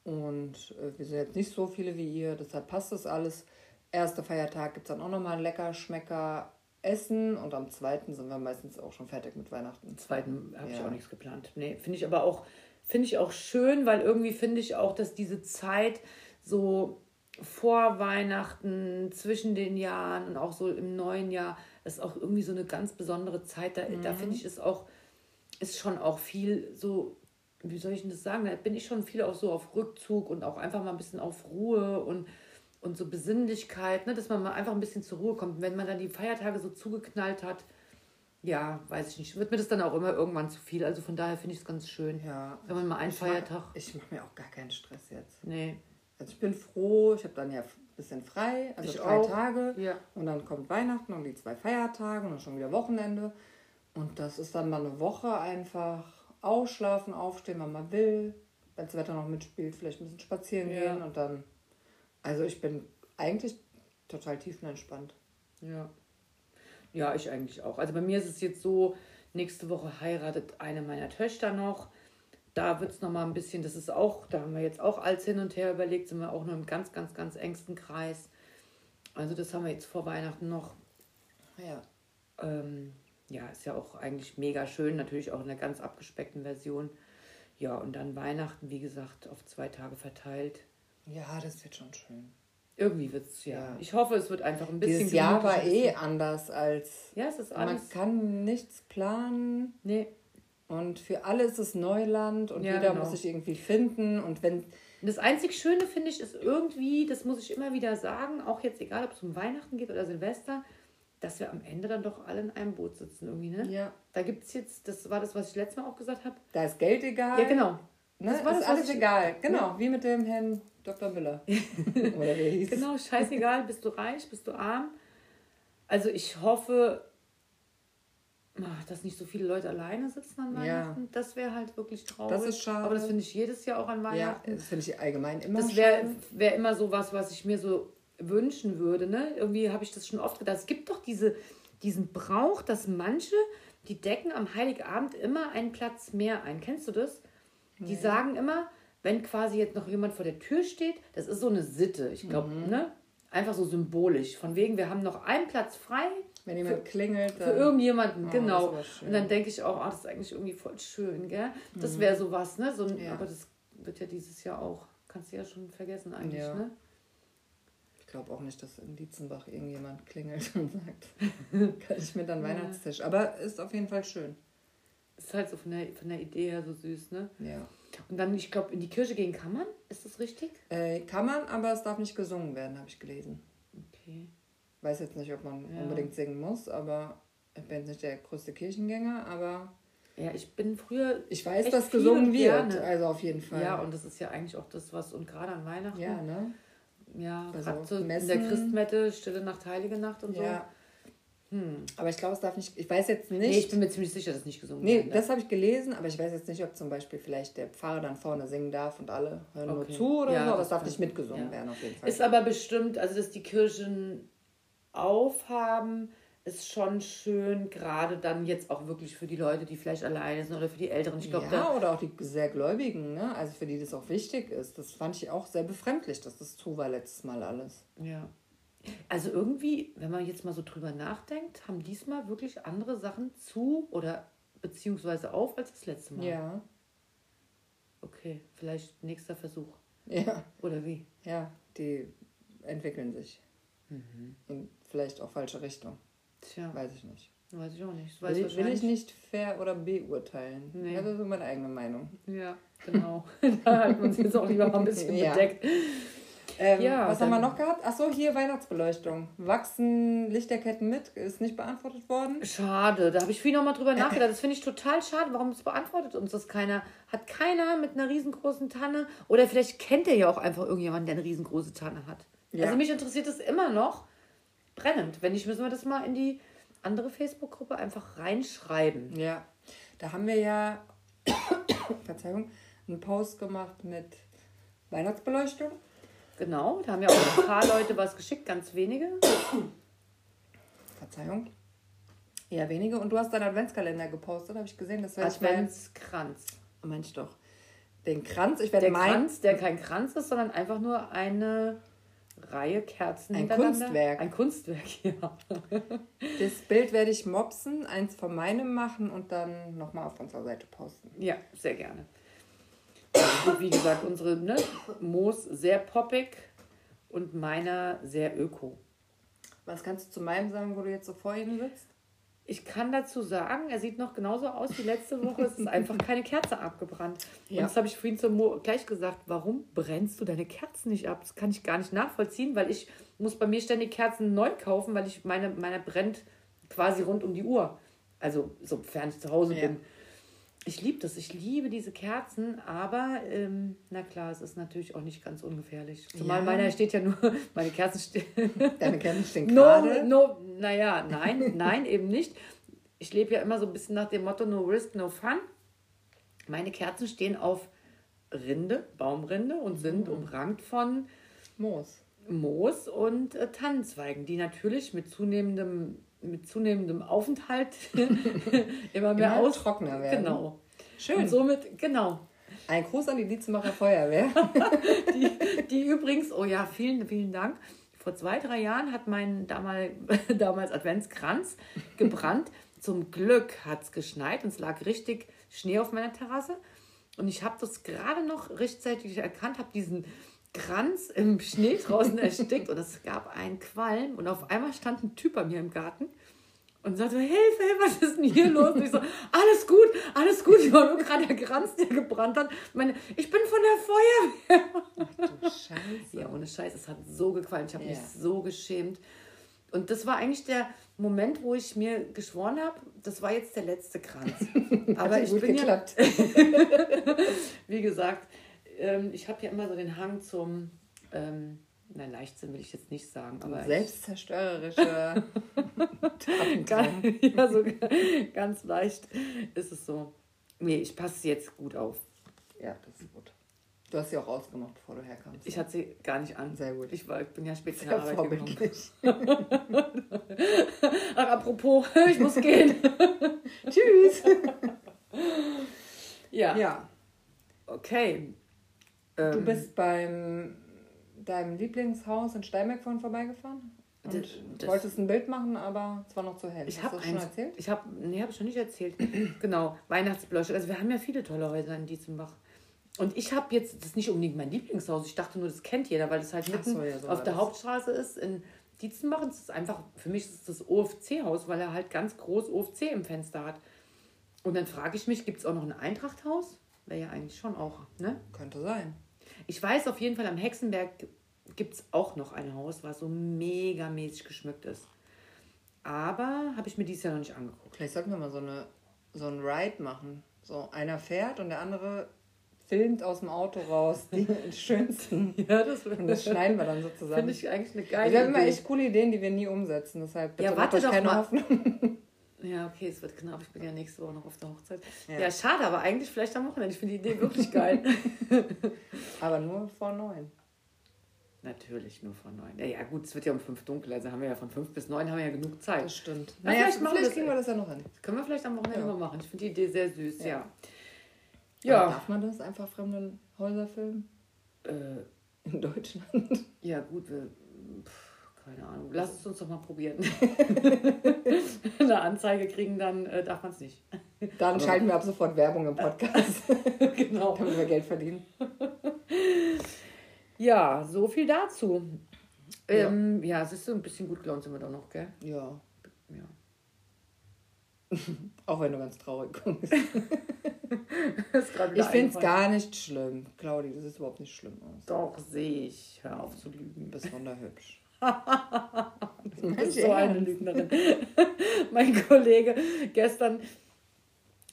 Speaker 1: Und äh, wir sind jetzt nicht so viele wie ihr, deshalb passt das alles. Erster Feiertag gibt es dann auch nochmal ein lecker Schmecker Essen und am zweiten sind wir meistens auch schon fertig mit Weihnachten.
Speaker 2: Am zweiten habe ich
Speaker 1: Ja.
Speaker 2: auch nichts geplant. Nee, finde ich aber auch, finde ich auch schön, weil irgendwie finde ich auch, dass diese Zeit so vor Weihnachten, zwischen den Jahren und auch so im neuen Jahr, ist auch irgendwie so eine ganz besondere Zeit. Da, da finde ich es auch, ist schon auch viel so, wie soll ich denn das sagen? Da bin ich schon viel auch so auf Rückzug und auch einfach mal ein bisschen auf Ruhe und, und so Besinnlichkeit, ne? dass man mal einfach ein bisschen zur Ruhe kommt. Wenn man dann die Feiertage so zugeknallt hat, ja, weiß ich nicht. Wird mir das dann auch immer irgendwann zu viel. Also von daher finde ich es ganz schön.
Speaker 1: Ja.
Speaker 2: Wenn man mal einen
Speaker 1: Ich mach-
Speaker 2: Feiertag.
Speaker 1: Ich mache mir auch gar keinen Stress jetzt.
Speaker 2: Nee.
Speaker 1: Also ich bin froh, ich habe dann ja ein bisschen frei, also
Speaker 2: Ich
Speaker 1: drei
Speaker 2: auch.
Speaker 1: Tage.
Speaker 2: Ja.
Speaker 1: Und dann kommt Weihnachten und die zwei Feiertage und dann schon wieder Wochenende. Und das ist dann mal eine Woche einfach ausschlafen, aufstehen, wann man will. Wenn das Wetter noch mitspielt, vielleicht ein bisschen spazieren
Speaker 2: Ja.
Speaker 1: gehen und dann. Also ich bin eigentlich total tiefenentspannt.
Speaker 2: Ja. Ja, ich eigentlich auch. Also bei mir ist es jetzt so, nächste Woche heiratet eine meiner Töchter noch. Da wird es nochmal ein bisschen, das ist auch, da haben wir jetzt auch alles hin und her überlegt, sind wir auch nur im ganz, ganz, ganz engsten Kreis. Also das haben wir jetzt vor Weihnachten noch.
Speaker 1: Ja.
Speaker 2: Ähm, ja, ist ja auch eigentlich mega schön, natürlich auch in einer ganz abgespeckten Version. Ja, und dann Weihnachten, wie gesagt, auf zwei Tage verteilt.
Speaker 1: Ja, das wird schon schön.
Speaker 2: Irgendwie wird es, ja.
Speaker 1: Ja.
Speaker 2: Ich hoffe, es wird einfach ein bisschen.
Speaker 1: Dieses Jahr war eh anders als.
Speaker 2: Ja, es ist
Speaker 1: Man
Speaker 2: alles.
Speaker 1: kann nichts planen.
Speaker 2: Nee.
Speaker 1: Und für alle ist es Neuland und
Speaker 2: Ja,
Speaker 1: jeder
Speaker 2: genau.
Speaker 1: muss sich irgendwie finden. Und wenn,
Speaker 2: das einzig Schöne finde ich ist irgendwie, das muss ich immer wieder sagen, auch jetzt egal, ob es um Weihnachten geht oder Silvester, dass wir am Ende dann doch alle in einem Boot sitzen irgendwie, ne?
Speaker 1: ja,
Speaker 2: Da gibt es jetzt, das war das, was ich letztes Mal auch gesagt habe.
Speaker 1: da ist Geld egal.
Speaker 2: Ja, genau.
Speaker 1: Ne?
Speaker 2: Das war
Speaker 1: ist
Speaker 2: das,
Speaker 1: alles
Speaker 2: ich-
Speaker 1: egal. Genau, wie mit dem Herrn Dr. Müller. Oder wie hieß.
Speaker 2: Genau, scheißegal, bist du reich, bist du arm. Also ich hoffe, dass nicht so viele Leute alleine sitzen an
Speaker 1: Ja.
Speaker 2: Weihnachten. Das wäre halt wirklich traurig.
Speaker 1: Das ist schade.
Speaker 2: Aber das finde ich jedes Jahr auch an
Speaker 1: Ja,
Speaker 2: Weihnachten.
Speaker 1: das finde ich allgemein immer
Speaker 2: Das wäre wär immer so was, was ich mir so wünschen würde. Ne? Irgendwie habe ich das schon oft gedacht. Es gibt doch diese, diesen Brauch, dass manche, die decken am Heiligabend immer einen Platz mehr ein. Kennst du das? Die sagen immer, wenn quasi jetzt noch jemand vor der Tür steht, das ist so eine Sitte, ich glaube,
Speaker 1: Mhm.
Speaker 2: ne? Einfach so symbolisch. Von wegen, wir haben noch einen Platz frei
Speaker 1: Wenn jemand klingelt,
Speaker 2: für
Speaker 1: dann.
Speaker 2: irgendjemanden,
Speaker 1: Oh,
Speaker 2: genau. Und dann denke ich auch, ah, das ist eigentlich irgendwie voll schön, gell? Das wäre sowas, ne? So ein,
Speaker 1: Mhm. Ja.
Speaker 2: Aber das wird ja dieses Jahr auch, kannst du ja schon vergessen eigentlich,
Speaker 1: Ja.
Speaker 2: ne?
Speaker 1: Ich glaube auch nicht, dass in Dietzenbach irgendjemand klingelt und sagt, kann ich mit an Weihnachtstisch. Aber ist auf jeden Fall schön.
Speaker 2: Ist halt so von der, von der Idee her so süß, ne?
Speaker 1: Ja.
Speaker 2: Und dann, ich glaube, in die Kirche gehen kann man? Ist das richtig?
Speaker 1: Äh, kann man, aber es darf nicht gesungen werden, habe ich gelesen.
Speaker 2: Okay.
Speaker 1: Weiß jetzt nicht, ob man
Speaker 2: Ja.
Speaker 1: unbedingt singen muss, aber ich bin jetzt nicht der größte Kirchengänger, aber
Speaker 2: Ja, ich bin früher.
Speaker 1: ich weiß, dass gesungen wird.
Speaker 2: gerne.
Speaker 1: Also auf jeden Fall.
Speaker 2: Ja, und das ist ja eigentlich auch das, was, und gerade an Weihnachten.
Speaker 1: ja, ne?
Speaker 2: Ja,
Speaker 1: Also
Speaker 2: so in
Speaker 1: Messen-
Speaker 2: der Christmette, Stille Nacht, Heilige Nacht und so.
Speaker 1: Ja.
Speaker 2: Hm.
Speaker 1: Aber ich glaube, es darf nicht. Ich weiß jetzt nicht.
Speaker 2: Nee, ich bin mir ziemlich sicher, dass nicht gesungen
Speaker 1: Nee,
Speaker 2: werden darf.
Speaker 1: das habe ich gelesen, aber ich weiß jetzt nicht, ob zum Beispiel vielleicht der Pfarrer dann vorne singen darf und alle hören
Speaker 2: Okay.
Speaker 1: nur zu oder
Speaker 2: Ja,
Speaker 1: so, aber es darf nicht mitgesungen
Speaker 2: ja.
Speaker 1: werden auf jeden Fall.
Speaker 2: Ist aber bestimmt, also dass die Kirchen aufhaben, ist schon schön, gerade dann jetzt auch wirklich für die Leute, die vielleicht alleine sind oder für die Älteren. Ich glaube,
Speaker 1: ja, oder auch die sehr Gläubigen, ne? Also für die das auch wichtig ist. Das fand ich auch sehr befremdlich, dass das zu war letztes Mal alles.
Speaker 2: Ja. Also irgendwie, wenn man jetzt mal so drüber nachdenkt, haben diesmal wirklich andere Sachen zu oder beziehungsweise auf als das letzte Mal.
Speaker 1: Ja,
Speaker 2: Okay, vielleicht nächster Versuch.
Speaker 1: ja,
Speaker 2: Oder wie?
Speaker 1: ja, die entwickeln sich.
Speaker 2: Mhm.
Speaker 1: In vielleicht auch falsche Richtung.
Speaker 2: Tja,
Speaker 1: Weiß ich nicht.
Speaker 2: weiß ich auch nicht. Weiß
Speaker 1: Will, will ich nicht fair oder beurteilen.
Speaker 2: Nee.
Speaker 1: Das ist so meine eigene Meinung.
Speaker 2: Ja, genau. da halten wir uns jetzt auch lieber mal ein bisschen
Speaker 1: Ja.
Speaker 2: bedeckt.
Speaker 1: Ähm,
Speaker 2: Ja,
Speaker 1: was haben wir noch gehabt? Achso, hier Weihnachtsbeleuchtung. Wachsen Lichterketten mit? Ist nicht beantwortet worden.
Speaker 2: Schade, da habe ich viel nochmal drüber nachgedacht. Das finde ich total schade. Warum es beantwortet uns das keiner? Hat keiner mit einer riesengroßen Tanne? Oder vielleicht kennt ihr ja auch einfach irgendjemanden, der eine riesengroße Tanne hat.
Speaker 1: Ja.
Speaker 2: Also mich interessiert das immer noch brennend. Wenn nicht, müssen wir das mal in die andere Facebook-Gruppe einfach reinschreiben.
Speaker 1: Ja. Da haben wir ja, Verzeihung, einen Post gemacht mit Weihnachtsbeleuchtung.
Speaker 2: Genau, da haben ja auch ein paar Leute was geschickt, ganz wenige.
Speaker 1: Verzeihung. Eher wenige. Und du hast deinen Adventskalender gepostet, habe ich gesehen. Das werde ich mal.
Speaker 2: Adventskranz.
Speaker 1: Mensch doch. Den Kranz. Ich werde
Speaker 2: Der. Kranz, der kein Kranz ist, sondern einfach nur eine Reihe Kerzen
Speaker 1: Ein. Kunstwerk.
Speaker 2: Ein Kunstwerk, ja.
Speaker 1: Das Bild werde ich mopsen, eins von meinem machen und dann nochmal auf unserer Seite posten.
Speaker 2: Ja, sehr gerne. Und wie gesagt, unsere ne, Moos sehr poppig und meiner sehr öko.
Speaker 1: Was kannst du zu meinem sagen, wo du jetzt so vor ihm sitzt?
Speaker 2: Ich kann dazu sagen, er sieht noch genauso aus wie letzte Woche. Es ist einfach keine Kerze abgebrannt.
Speaker 1: Ja.
Speaker 2: Und das habe ich vorhin zum Mo gleich gesagt. Warum brennst du deine Kerzen nicht ab? Das kann ich gar nicht nachvollziehen, weil ich muss bei mir ständig Kerzen neu kaufen, weil ich meine, meine brennt quasi rund um die Uhr. Also sofern ich zu Hause
Speaker 1: Ja.
Speaker 2: bin. Ich liebe das. Ich liebe diese Kerzen, aber ähm, na klar, es ist natürlich auch nicht ganz ungefährlich. Zumal
Speaker 1: Ja.
Speaker 2: meiner steht ja nur, meine Kerzen stehen.
Speaker 1: Deine Kerzen stehen
Speaker 2: No,
Speaker 1: gerade.
Speaker 2: no, naja, nein, nein, eben nicht. Ich lebe ja immer so ein bisschen nach dem Motto No Risk, No Fun. Meine Kerzen stehen auf Rinde, Baumrinde und sind umrankt von
Speaker 1: Moos.
Speaker 2: Moos und äh, Tannenzweigen, die natürlich mit zunehmendem, mit zunehmendem Aufenthalt immer mehr
Speaker 1: Immer
Speaker 2: aus
Speaker 1: trockener werden.
Speaker 2: Genau.
Speaker 1: Schön.
Speaker 2: Und somit, genau.
Speaker 1: Ein Gruß an die Dietzenbacher Feuerwehr.
Speaker 2: Die, die übrigens, oh ja, vielen, vielen Dank. Vor zwei, drei Jahren hat mein damals, damals Adventskranz gebrannt. Zum Glück hat es geschneit und es lag richtig Schnee auf meiner Terrasse. Und ich habe das gerade noch rechtzeitig erkannt, habe diesen Kranz im Schnee draußen erstickt und es gab einen Qualm. Und auf einmal stand ein Typ bei mir im Garten und sagte, Hilfe, was ist denn hier los? Und ich so, alles gut, alles gut. Ich war nur gerade der Kranz, der gebrannt hat. Ich meine, ich bin von der Feuerwehr.
Speaker 1: Du Scheiße.
Speaker 2: Ja, ohne Scheiß, es hat so gefallen. Ich habe mich
Speaker 1: Ja.
Speaker 2: so geschämt. Und das war eigentlich der Moment, wo ich mir geschworen habe, das war jetzt der letzte Kranz. Aber ich bin ja,
Speaker 1: geklappt.
Speaker 2: wie gesagt, ähm, ich habe ja immer so den Hang zum, ähm, nein, Leichtsinn will ich jetzt nicht sagen, aber
Speaker 1: Selbstzerstörerische
Speaker 2: ganz, ja, so ganz leicht ist es so. Nee, ich passe jetzt gut auf.
Speaker 1: Ja, das ist gut. Du hast sie auch ausgemacht, bevor du herkamst.
Speaker 2: Ich hatte sie gar nicht an.
Speaker 1: Sehr gut.
Speaker 2: Ich, war, ich bin ja spät
Speaker 1: Sehr
Speaker 2: Arbeit
Speaker 1: vorbildlich.
Speaker 2: Ach, apropos, ich muss gehen.
Speaker 1: Tschüss.
Speaker 2: Ja.
Speaker 1: Ja,
Speaker 2: Okay.
Speaker 1: Du
Speaker 2: Ähm,
Speaker 1: bist beim deinem Lieblingshaus in Steinberg vorhin vorbeigefahren und
Speaker 2: Das-
Speaker 1: wolltest ein Bild machen, aber es war noch zu hell.
Speaker 2: Ich habe
Speaker 1: du schon erzählt?
Speaker 2: Ich habe, nee, habe ich schon nicht erzählt. genau, Weihnachtsbeleuchtung. Also wir haben ja viele tolle Häuser in Dietzenbach. Und ich habe jetzt, das ist nicht unbedingt mein Lieblingshaus. Ich dachte nur, das kennt jeder, weil das halt mitten
Speaker 1: so, ja, so
Speaker 2: auf der
Speaker 1: das.
Speaker 2: Hauptstraße ist in Dietzenbach. Und es ist einfach, für mich ist es das OFC-Haus, weil er halt ganz groß OFC im Fenster hat. Und dann frage ich mich, gibt es auch noch ein Eintrachthaus? Wäre ja eigentlich schon auch, ne?
Speaker 1: Könnte sein.
Speaker 2: Ich weiß auf jeden Fall, am Hexenberg gibt es auch noch ein Haus, was so megamäßig geschmückt ist. Aber habe ich mir dieses Jahr noch nicht angeguckt.
Speaker 1: Vielleicht sollten wir mal so, eine, so ein Ride machen. So einer fährt und der andere filmt aus dem Auto raus die schönsten.
Speaker 2: Ja, das,
Speaker 1: Und das schneiden wir dann so zusammen.
Speaker 2: finde ich eigentlich eine
Speaker 1: Wir
Speaker 2: geile
Speaker 1: haben immer
Speaker 2: Idee.
Speaker 1: echt coole Ideen, die wir nie umsetzen. Deshalb bitte
Speaker 2: Ja,
Speaker 1: macht
Speaker 2: warte
Speaker 1: euch
Speaker 2: doch
Speaker 1: keine
Speaker 2: mal.
Speaker 1: Hoffnung.
Speaker 2: Ja, okay, es wird knapp. Ich bin ja nächste Woche noch auf der Hochzeit.
Speaker 1: Ja.
Speaker 2: Ja, schade, aber eigentlich vielleicht am Wochenende. Ich finde die Idee wirklich geil.
Speaker 1: Aber nur vor neun.
Speaker 2: Natürlich nur von neun. Ja, ja, gut, es wird ja um fünf dunkel. Also haben wir ja von fünf bis neun haben wir ja genug Zeit.
Speaker 1: Das stimmt.
Speaker 2: Na,
Speaker 1: Naja,
Speaker 2: vielleicht
Speaker 1: vielleicht,
Speaker 2: machen wir das-
Speaker 1: kriegen wir das ja noch hin.
Speaker 2: Können wir vielleicht am Wochenende
Speaker 1: Ja.
Speaker 2: mal machen. Ich finde die Idee sehr süß, ja.
Speaker 1: Ja, Darf man das einfach fremde Häuser filmen?
Speaker 2: äh,
Speaker 1: In Deutschland?
Speaker 2: ja gut, wir, pff, keine Ahnung. Lass es uns doch mal probieren. Eine Anzeige kriegen, dann äh, darf man es nicht.
Speaker 1: Dann schalten wir ab sofort Werbung im Podcast,
Speaker 2: genau.
Speaker 1: damit wir Geld verdienen.
Speaker 2: Ja, so viel dazu. Ähm, ja, es ist so ein bisschen gut gelaunt sind wir doch noch, gell?
Speaker 1: Ja.
Speaker 2: Ja.
Speaker 1: Auch wenn du ganz traurig kommst. Ich finde es gar nicht schlimm. Claudi, das ist überhaupt nicht schlimm aus.
Speaker 2: Doch, sehe ich. Hör auf zu lügen.
Speaker 1: Du bist wunderhübsch.
Speaker 2: Du bist so eine Lügnerin. mein Kollege gestern,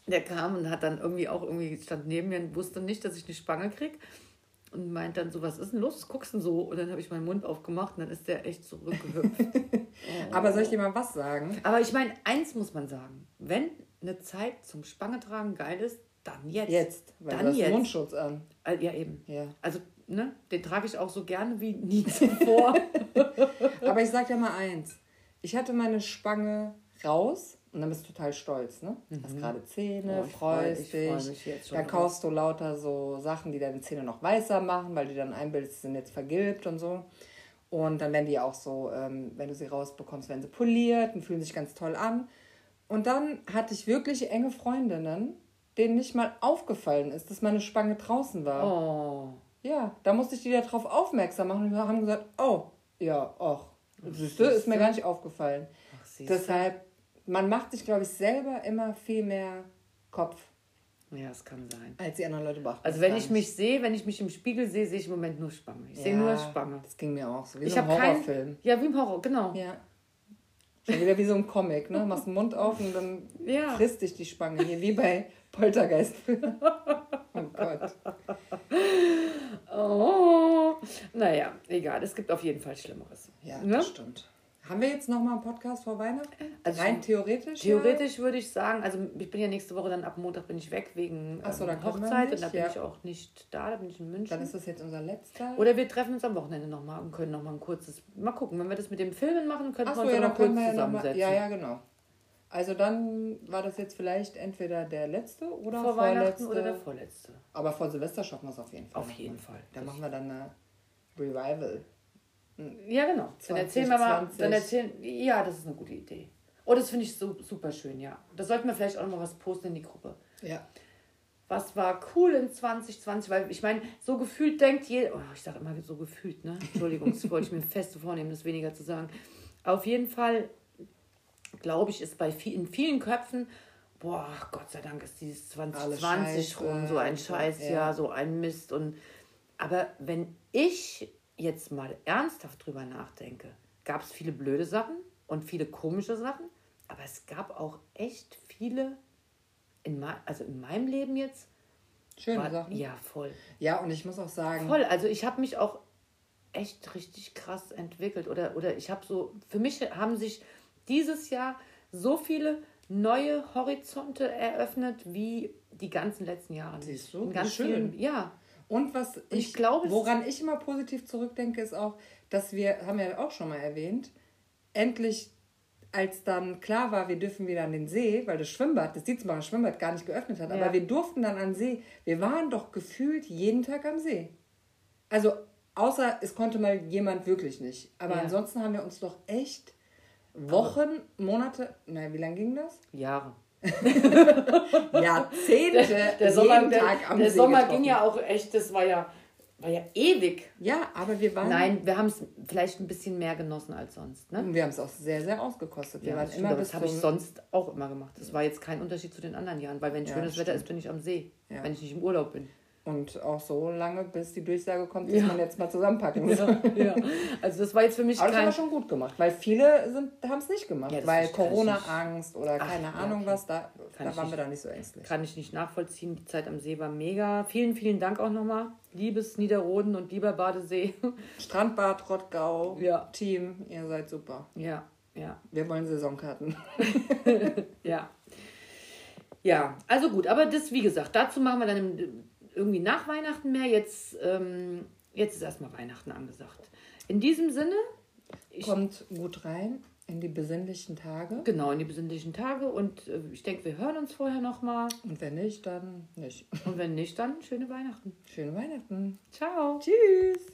Speaker 2: der kam und hat dann irgendwie auch irgendwie stand neben mir und wusste nicht, dass ich eine Spange krieg und meint dann so, was ist denn los? Was guckst du denn so? Und dann habe ich meinen Mund aufgemacht und dann ist der echt zurückgehüpft.
Speaker 1: Aber soll ich dir mal was sagen?
Speaker 2: Aber ich meine, eins muss man sagen, wenn eine Zeit zum Spange tragen geil ist, dann jetzt.
Speaker 1: Jetzt, weil
Speaker 2: Dann
Speaker 1: du hast
Speaker 2: jetzt.
Speaker 1: Mundschutz an.
Speaker 2: Äh, Ja, eben.
Speaker 1: Ja.
Speaker 2: Also, ne, den trage ich auch so gerne wie nie zuvor.
Speaker 1: Aber ich sag dir mal eins. Ich hatte meine Spange raus und dann bist du total stolz, ne? Hast gerade Zähne,
Speaker 2: Oh, freu-
Speaker 1: freust
Speaker 2: freu
Speaker 1: dich.
Speaker 2: schon
Speaker 1: dann kaufst du lauter so Sachen, die deine Zähne noch weißer machen, weil du dann einbildest, sie sind jetzt vergilbt und so. Und dann werden die auch so, ähm, wenn du sie rausbekommst, werden sie poliert und fühlen sich ganz toll an. Und dann hatte ich wirklich enge Freundinnen, denen nicht mal aufgefallen ist, dass meine Spange draußen war.
Speaker 2: Oh.
Speaker 1: Ja, da musste ich die darauf aufmerksam machen und die haben gesagt, oh, ja, ach, du, ist mir gar nicht aufgefallen.
Speaker 2: Ach, siehst du.
Speaker 1: Deshalb, man macht sich, glaube ich, selber immer viel mehr Kopf,
Speaker 2: Ja, es kann sein.
Speaker 1: als die anderen Leute beachten.
Speaker 2: Also wenn ich mich sehe, wenn ich mich im Spiegel sehe, sehe ich im Moment nur Spange. Ich sehe nur Spange.
Speaker 1: Das ging mir auch so, wie
Speaker 2: Ich
Speaker 1: so ein. Horrorfilm.
Speaker 2: Ja, wie im Horror, genau.
Speaker 1: Ja. Schon wieder wie so ein Comic, ne? Machst den Mund auf und dann
Speaker 2: Ja.
Speaker 1: frisst dich die Spange hier, wie bei Poltergeist. oh Gott.
Speaker 2: Oh. Naja, egal. Es gibt auf jeden Fall Schlimmeres.
Speaker 1: Ja,
Speaker 2: Ne?
Speaker 1: das stimmt. Haben wir jetzt nochmal einen Podcast vor Weihnachten?
Speaker 2: Also
Speaker 1: Rein theoretisch?
Speaker 2: Theoretisch würde ich sagen, also ich bin ja nächste Woche dann ab Montag bin ich weg wegen
Speaker 1: so,
Speaker 2: ähm,
Speaker 1: wir
Speaker 2: Hochzeit
Speaker 1: nicht,
Speaker 2: und da bin
Speaker 1: ja.
Speaker 2: ich auch nicht da, da bin ich in
Speaker 1: Ja.
Speaker 2: München.
Speaker 1: Dann ist das jetzt unser letzter.
Speaker 2: Oder wir treffen uns am Wochenende nochmal und können nochmal ein kurzes. Mal gucken, wenn wir das mit dem Filmen machen, können wir
Speaker 1: Achso,
Speaker 2: uns
Speaker 1: ja,
Speaker 2: noch kurz
Speaker 1: wir ja nochmal.
Speaker 2: zusammensetzen.
Speaker 1: Ja, ja, genau. Also dann war das jetzt vielleicht entweder der letzte oder
Speaker 2: Vor
Speaker 1: vorletzte.
Speaker 2: oder der vorletzte.
Speaker 1: Aber vor Silvester schaffen wir es auf jeden Fall.
Speaker 2: Auf jeden. Fall.
Speaker 1: Dann machen wir dann eine Revival.
Speaker 2: Ja, genau. Dann erzählen wir mal.
Speaker 1: 2020.
Speaker 2: Dann erzählen, ja, das ist eine gute Idee. Oh, das finde ich so, super schön, ja. Da sollten wir vielleicht auch noch mal was posten in die Gruppe.
Speaker 1: Ja.
Speaker 2: Was war cool in 2020? Weil ich meine, so gefühlt denkt jeder. Oh, ich sage immer so gefühlt, ne? Entschuldigung, das wollte ich mir fest vornehmen, das weniger zu sagen. Auf jeden Fall, glaube ich, ist bei viel, in vielen Köpfen, boah, Gott sei Dank ist dieses 2020
Speaker 1: Alles
Speaker 2: rum, so ein
Speaker 1: Scheiße,
Speaker 2: Scheiß, ja.
Speaker 1: ja.
Speaker 2: so ein Mist. Und, aber wenn ich jetzt mal ernsthaft drüber nachdenke, gab es viele blöde Sachen und viele komische Sachen, aber es gab auch echt viele, in also in meinem Leben jetzt,
Speaker 1: Schöne
Speaker 2: war,
Speaker 1: Sachen.
Speaker 2: ja, voll.
Speaker 1: Ja, und ich muss auch sagen,
Speaker 2: Voll, also ich habe mich auch echt richtig krass entwickelt oder, oder ich habe so, für mich haben sich dieses Jahr so viele neue Horizonte eröffnet wie die ganzen letzten Jahre.
Speaker 1: Siehst du,
Speaker 2: In ganz
Speaker 1: schön.
Speaker 2: vielen, ja,
Speaker 1: Und was ich,
Speaker 2: ich glaube,
Speaker 1: woran ich immer positiv zurückdenke, ist auch, dass wir, haben wir auch schon mal erwähnt, endlich, als dann klar war, wir dürfen wieder an den See, weil das Schwimmbad, das Dietzenbacher Schwimmbad gar nicht geöffnet hat,
Speaker 2: Ja.
Speaker 1: aber wir durften dann an den See. Wir waren doch gefühlt jeden Tag am See. Also, außer es konnte mal jemand wirklich nicht. Aber
Speaker 2: Ja.
Speaker 1: ansonsten haben wir uns doch echt Wochen, Monate, naja, wie lange ging das?
Speaker 2: Jahre.
Speaker 1: Jahrzehnte
Speaker 2: Der
Speaker 1: jeden
Speaker 2: Sommer, der, der Sommer
Speaker 1: getroffen.
Speaker 2: ging ja auch echt, das war ja, war ja ewig.
Speaker 1: Ja, aber wir waren
Speaker 2: Nein, wir haben es vielleicht ein bisschen mehr genossen als sonst. Ne?
Speaker 1: Und wir haben es auch sehr, sehr ausgekostet. Wir
Speaker 2: Ja,
Speaker 1: waren
Speaker 2: das,
Speaker 1: immer
Speaker 2: das habe ich sonst auch immer gemacht. Das war jetzt kein Unterschied zu den anderen Jahren, weil wenn
Speaker 1: Ja,
Speaker 2: schönes
Speaker 1: das
Speaker 2: Wetter ist, bin ich am See,
Speaker 1: Ja.
Speaker 2: wenn ich nicht im Urlaub bin.
Speaker 1: Und auch so lange, bis die Durchsage kommt, dass
Speaker 2: Ja.
Speaker 1: man jetzt mal zusammenpacken muss.
Speaker 2: ja. Also das war jetzt für mich
Speaker 1: Aber das haben
Speaker 2: kein...
Speaker 1: wir schon gut gemacht, weil viele haben es nicht gemacht,
Speaker 2: Ja, das
Speaker 1: weil Corona-Angst oder
Speaker 2: Ach,
Speaker 1: keine
Speaker 2: ja,
Speaker 1: Ahnung
Speaker 2: okay.
Speaker 1: was, da,
Speaker 2: Kann
Speaker 1: da waren
Speaker 2: nicht.
Speaker 1: wir da nicht so ängstlich.
Speaker 2: Kann ich nicht nachvollziehen. Die Zeit am See war mega. Vielen, vielen Dank auch nochmal. Liebes Niederroden und lieber Badesee.
Speaker 1: Strandbad, Rottgau,
Speaker 2: Ja.
Speaker 1: Team, ihr seid super.
Speaker 2: ja, ja,
Speaker 1: Wir wollen Saisonkarten.
Speaker 2: ja. Ja, also gut, aber das, wie gesagt, dazu machen wir dann im, irgendwie nach Weihnachten mehr. Jetzt, ähm, jetzt ist erstmal Weihnachten angesagt. In diesem Sinne,
Speaker 1: Kommt gut rein in die besinnlichen Tage.
Speaker 2: genau, in die besinnlichen Tage und äh, ich denke, wir hören uns vorher nochmal.
Speaker 1: Und wenn nicht, dann nicht.
Speaker 2: Und wenn nicht, dann schöne Weihnachten.
Speaker 1: Schöne Weihnachten.
Speaker 2: Ciao.
Speaker 1: Tschüss.